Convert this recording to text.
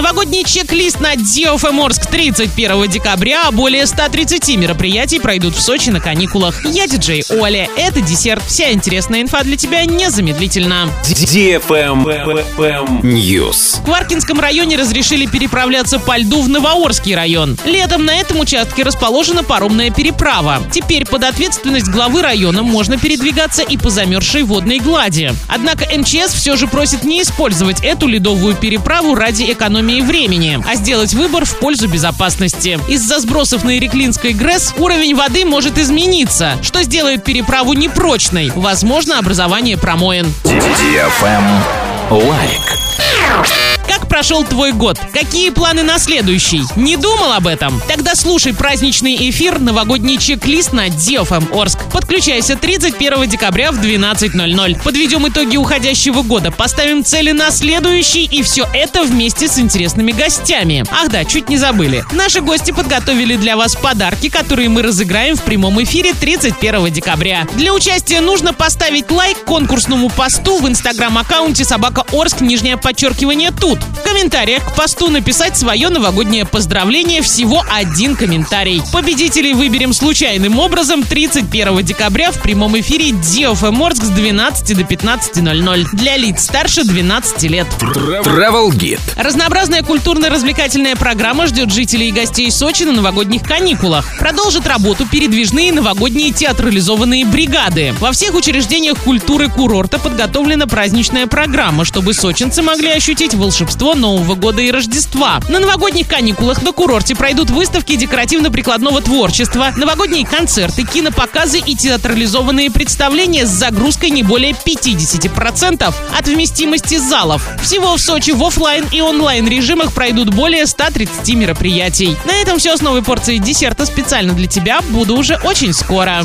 Новогодний чек-лист на DFM Орск 31 декабря, более 130 мероприятий пройдут в Сочи на каникулах. Я диджей Оля, это десерт. Вся интересная инфа для тебя незамедлительно. News. В Кваркинском районе разрешили переправляться по льду в Новоорский район. Летом на этом участке расположена паромная переправа. Теперь под ответственность главы района можно передвигаться и по замерзшей водной глади. Однако МЧС все же просит не использовать эту ледовую переправу ради экономии времени, а сделать выбор в пользу безопасности. Из-за сбросов на Иреклинской ГРЭС уровень воды может измениться, что сделает переправу непрочной. Возможно, образование промоин. Лайк. Прошел твой год? Какие планы на следующий? Не думал об этом? Тогда слушай праздничный эфир «Новогодний чек-лист» на DFM Орск. Подключайся 31 декабря в 12.00. Подведем итоги уходящего года, поставим цели на следующий и все это вместе с интересными гостями. Ах да, чуть не забыли. Наши гости подготовили для вас подарки, которые мы разыграем в прямом эфире 31 декабря. Для участия нужно поставить лайк конкурсному посту в инстаграм-аккаунте собака Орск, нижнее подчеркивание тут. В комментариях к посту написать свое новогоднее поздравление всего один комментарий. Победителей выберем случайным образом 31 декабря в прямом эфире DFM Орск с 12 до 15.00 для лиц старше 12 лет. Travel Guide. Разнообразная культурно-развлекательная программа ждет жителей и гостей Сочи на новогодних каникулах. Продолжит работу передвижные новогодние театрализованные бригады. Во всех учреждениях культуры курорта подготовлена праздничная программа, чтобы сочинцы могли ощутить волшебство Нового года и Рождества. На новогодних каникулах на курорте пройдут выставки декоративно-прикладного творчества, новогодние концерты, кинопоказы и театрализованные представления с загрузкой не более 50% от вместимости залов. Всего в Сочи в офлайн и онлайн режимах пройдут более 130 мероприятий. На этом все с новой порцией десерта специально для тебя. Буду уже очень скоро.